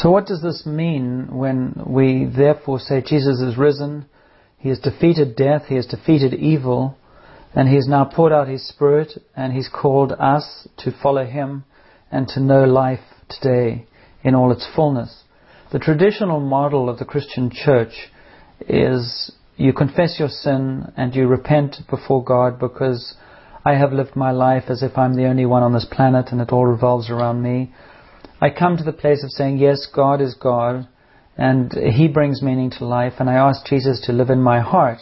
So, what does this mean when we therefore say Jesus is risen? He has defeated death, He has defeated evil, and He has now poured out His Spirit, and He's called us to follow Him and to know life today in all its fullness. The traditional model of the Christian church is you confess your sin and you repent before God because I have lived my life as if I'm the only one on this planet and it all revolves around me. I come to the place of saying, yes, God is God, and He brings meaning to life, and I ask Jesus to live in my heart.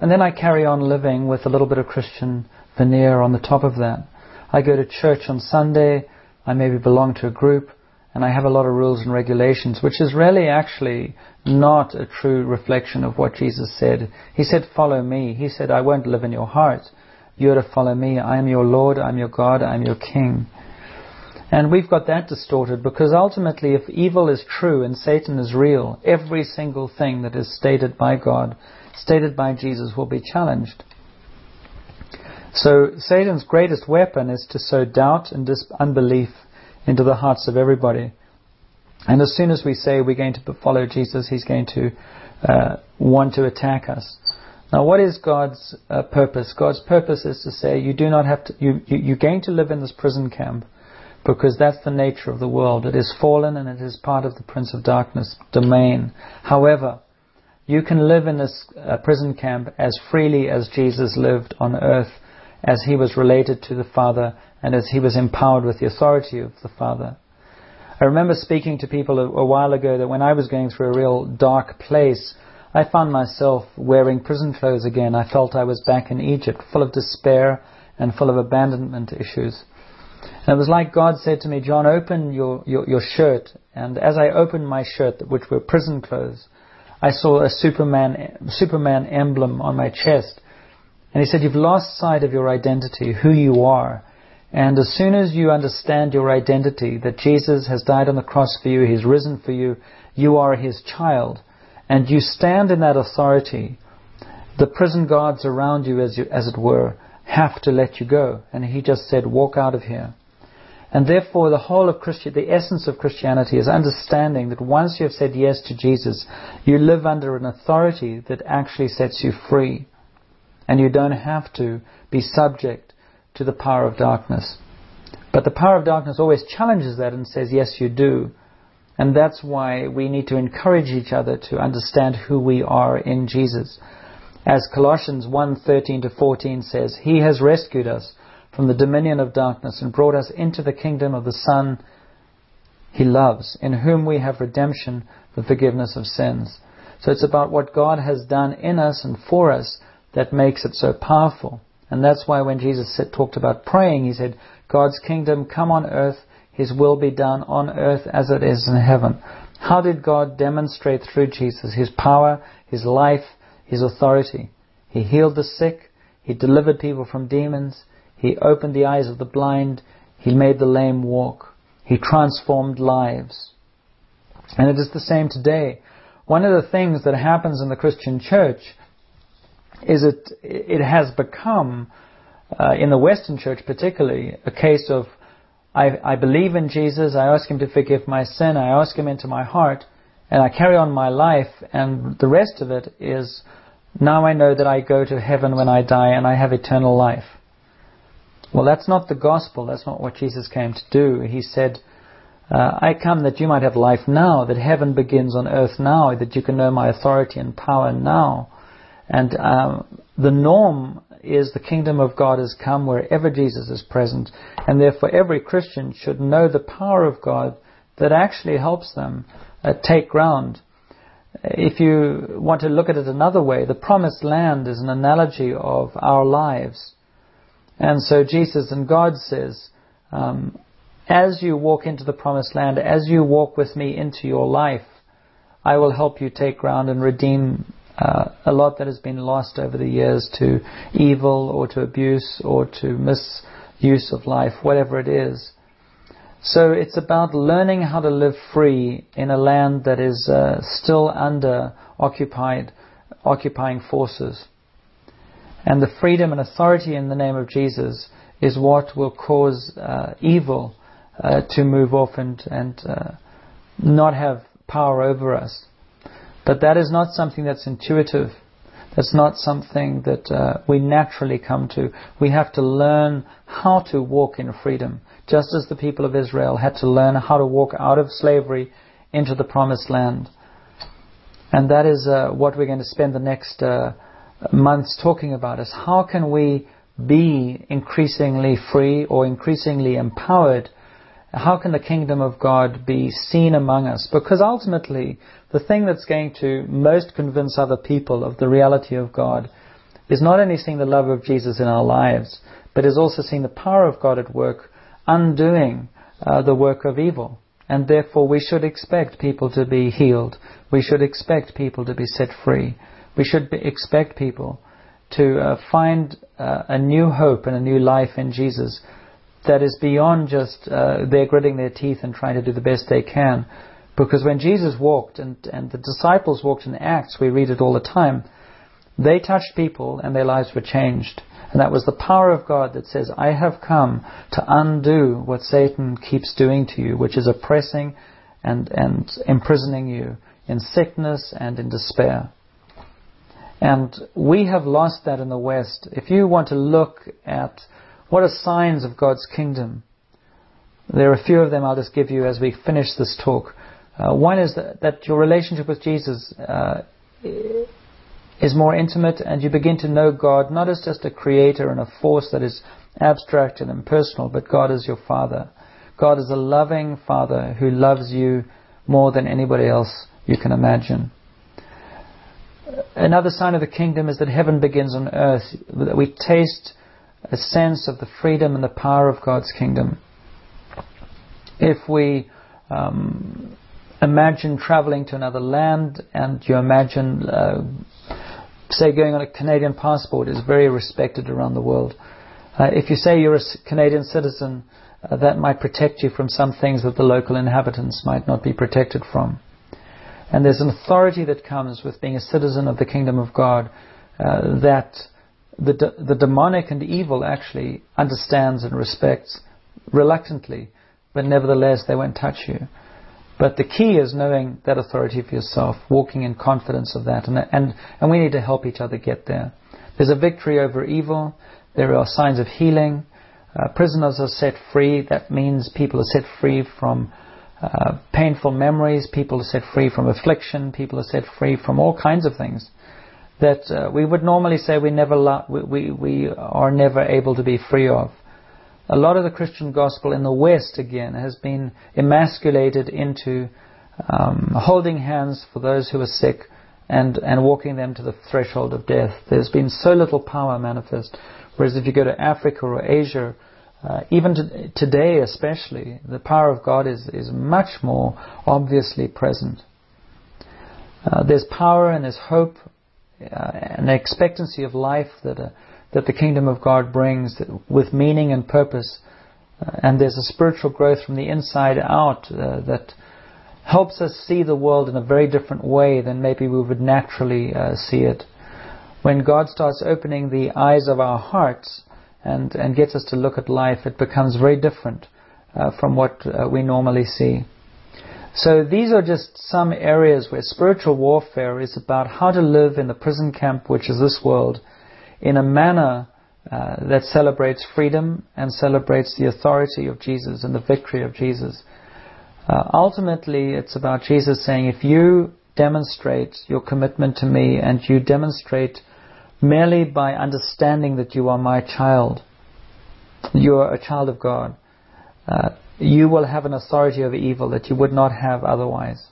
And then I carry on living with a little bit of Christian veneer on the top of that. I go to church on Sunday, I maybe belong to a group, and I have a lot of rules and regulations, which is really actually not a true reflection of what Jesus said. He said, Follow me. He said, I won't live in your heart. You are to follow me. I am your Lord, I am your God, I am your King. And we've got that distorted because ultimately, if evil is true and Satan is real, every single thing that is stated by God, stated by Jesus, will be challenged. So, Satan's greatest weapon is to sow doubt and unbelief into the hearts of everybody. And as soon as we say we're going to follow Jesus, he's going to uh, want to attack us. Now, what is God's uh, purpose? God's purpose is to say you do not have to. You, you, you're going to live in this prison camp because that's the nature of the world. It is fallen and it is part of the Prince of Darkness domain. However, you can live in this uh, prison camp as freely as Jesus lived on earth, as he was related to the Father and as he was empowered with the authority of the Father. I remember speaking to people a, a while ago that when I was going through a real dark place, I found myself wearing prison clothes again. I felt I was back in Egypt, full of despair and full of abandonment issues. And it was like God said to me, John, open your, your, your shirt. And as I opened my shirt, which were prison clothes, I saw a Superman, Superman emblem on my chest. And he said, You've lost sight of your identity, who you are. And as soon as you understand your identity, that Jesus has died on the cross for you, He's risen for you, you are His child, and you stand in that authority, the prison guards around you, as, you, as it were, have to let you go. And He just said, Walk out of here. And therefore, the whole of Christian, the essence of Christianity is understanding that once you have said yes to Jesus, you live under an authority that actually sets you free. And you don't have to be subject to the power of darkness. But the power of darkness always challenges that and says, yes, you do. And that's why we need to encourage each other to understand who we are in Jesus. As Colossians 1:13 to 14 says, He has rescued us from the dominion of darkness and brought us into the kingdom of the Son he loves, in whom we have redemption, the forgiveness of sins. So it's about what God has done in us and for us that makes it so powerful. And that's why when Jesus said, talked about praying, he said, God's kingdom come on earth, his will be done on earth as it is in heaven. How did God demonstrate through Jesus his power, his life, his authority? He healed the sick, he delivered people from demons, he opened the eyes of the blind. He made the lame walk. He transformed lives. And it is the same today. One of the things that happens in the Christian church is it, it has become, uh, in the Western church particularly, a case of I, I believe in Jesus, I ask Him to forgive my sin, I ask Him into my heart, and I carry on my life, and the rest of it is now I know that I go to heaven when I die and I have eternal life. Well, that's not the gospel. That's not what Jesus came to do. He said, uh, I come that you might have life now, that heaven begins on earth now, that you can know my authority and power now. And um, the norm is the kingdom of God has come wherever Jesus is present, and therefore every Christian should know the power of God that actually helps them uh, take ground. If you want to look at it another way, the promised land is an analogy of our lives. And so Jesus and God says, um, as you walk into the promised land, as you walk with me into your life, I will help you take ground and redeem uh, a lot that has been lost over the years to evil or to abuse or to misuse of life, whatever it is. So it's about learning how to live free in a land that is uh, still under occupied, occupying forces. And the freedom and authority in the name of Jesus is what will cause uh, evil uh, to move off and, and uh, not have power over us. But that is not something that's intuitive. That's not something that uh, we naturally come to. We have to learn how to walk in freedom, just as the people of Israel had to learn how to walk out of slavery into the promised land. And that is uh, what we're going to spend the next uh, months talking about is how can we be increasingly free or increasingly empowered? How can the kingdom of God be seen among us? Because ultimately, the thing that's going to most convince other people of the reality of God is not only seeing the love of Jesus in our lives, but is also seeing the power of God at work, undoing uh, the work of evil. And therefore, we should expect people to be healed. We should expect people to be set free. We should expect people to uh, find uh, a new hope and a new life in Jesus that is beyond just uh, they're gritting their teeth and trying to do the best they can. Because when Jesus walked and, and the disciples walked in Acts, we read it all the time, they touched people and their lives were changed. And that was the power of God that says, I have come to undo what Satan keeps doing to you, which is oppressing and, and imprisoning you in sickness and in despair. And we have lost that in the West. If you want to look at what are signs of God's kingdom, there are a few of them I'll just give you as we finish this talk. Uh, one is that, that, your relationship with Jesus uh, is more intimate and you begin to know God not as just a creator and a force that is abstract and impersonal, but God is your Father. God is a loving Father who loves you more than anybody else you can imagine. Another sign of the kingdom is that heaven begins on earth, that we taste a sense of the freedom and the power of God's kingdom. If we um, imagine traveling to another land and you imagine, uh, say, going on a Canadian passport is very respected around the world. Uh, if you say you're a Canadian citizen, uh, that might protect you from some things that the local inhabitants might not be protected from. And there's an authority that comes with being a citizen of the kingdom of God uh, that the, de- the demonic and evil actually understands and respects reluctantly, but nevertheless they won't touch you. But the key is knowing that authority for yourself, walking in confidence of that, and, and, and we need to help each other get there. There's a victory over evil. There are signs of healing. Uh, prisoners are set free. That means people are set free from uh, painful memories. People are set free from affliction. People are set free from all kinds of things that uh, we would normally say we never lo- we, we, we are never able to be free of. A lot of the Christian gospel in the West, again, has been emasculated into um, holding hands for those who are sick and, and walking them to the threshold of death. There's been so little power manifest. Whereas if you go to Africa or Asia, uh, even to, today especially, the power of God is, is much more obviously present. Uh, there's power and there's hope, uh, an expectancy of life that uh, that the kingdom of God brings with meaning and purpose. Uh, and there's a spiritual growth from the inside out uh, that helps us see the world in a very different way than maybe we would naturally uh, see it. When God starts opening the eyes of our hearts and, and gets us to look at life, it becomes very different uh, from what uh, we normally see. So these are just some areas where spiritual warfare is about how to live in the prison camp, which is this world, in a manner uh, that celebrates freedom and celebrates the authority of Jesus and the victory of Jesus. Uh, ultimately, it's about Jesus saying, if you demonstrate your commitment to me and you demonstrate merely by understanding that you are my child, you are a child of God, uh, you will have an authority over evil that you would not have otherwise.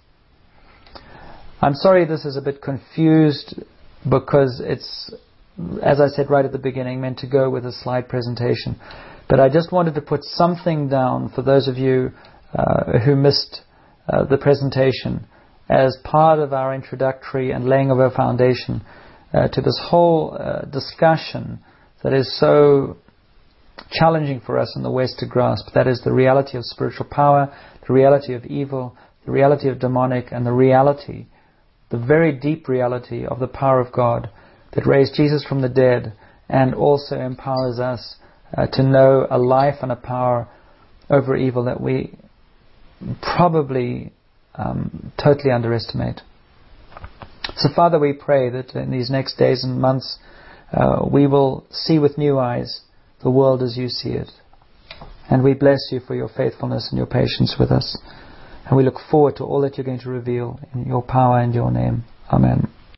I'm sorry this is a bit confused because it's as I said right at the beginning, meant to go with a slide presentation. But I just wanted to put something down for those of you uh, who missed uh, the presentation as part of our introductory and laying of our foundation uh, to this whole uh, discussion that is so challenging for us in the West to grasp. That is the reality of spiritual power, the reality of evil, the reality of demonic, and the reality, the very deep reality of the power of God that raised Jesus from the dead and also empowers us uh, to know a life and a power over evil that we probably um, totally underestimate. So, Father, we pray that in these next days and months, uh, we will see with new eyes the world as you see it. And we bless you for your faithfulness and your patience with us. And we look forward to all that you're going to reveal in your power and your name. Amen.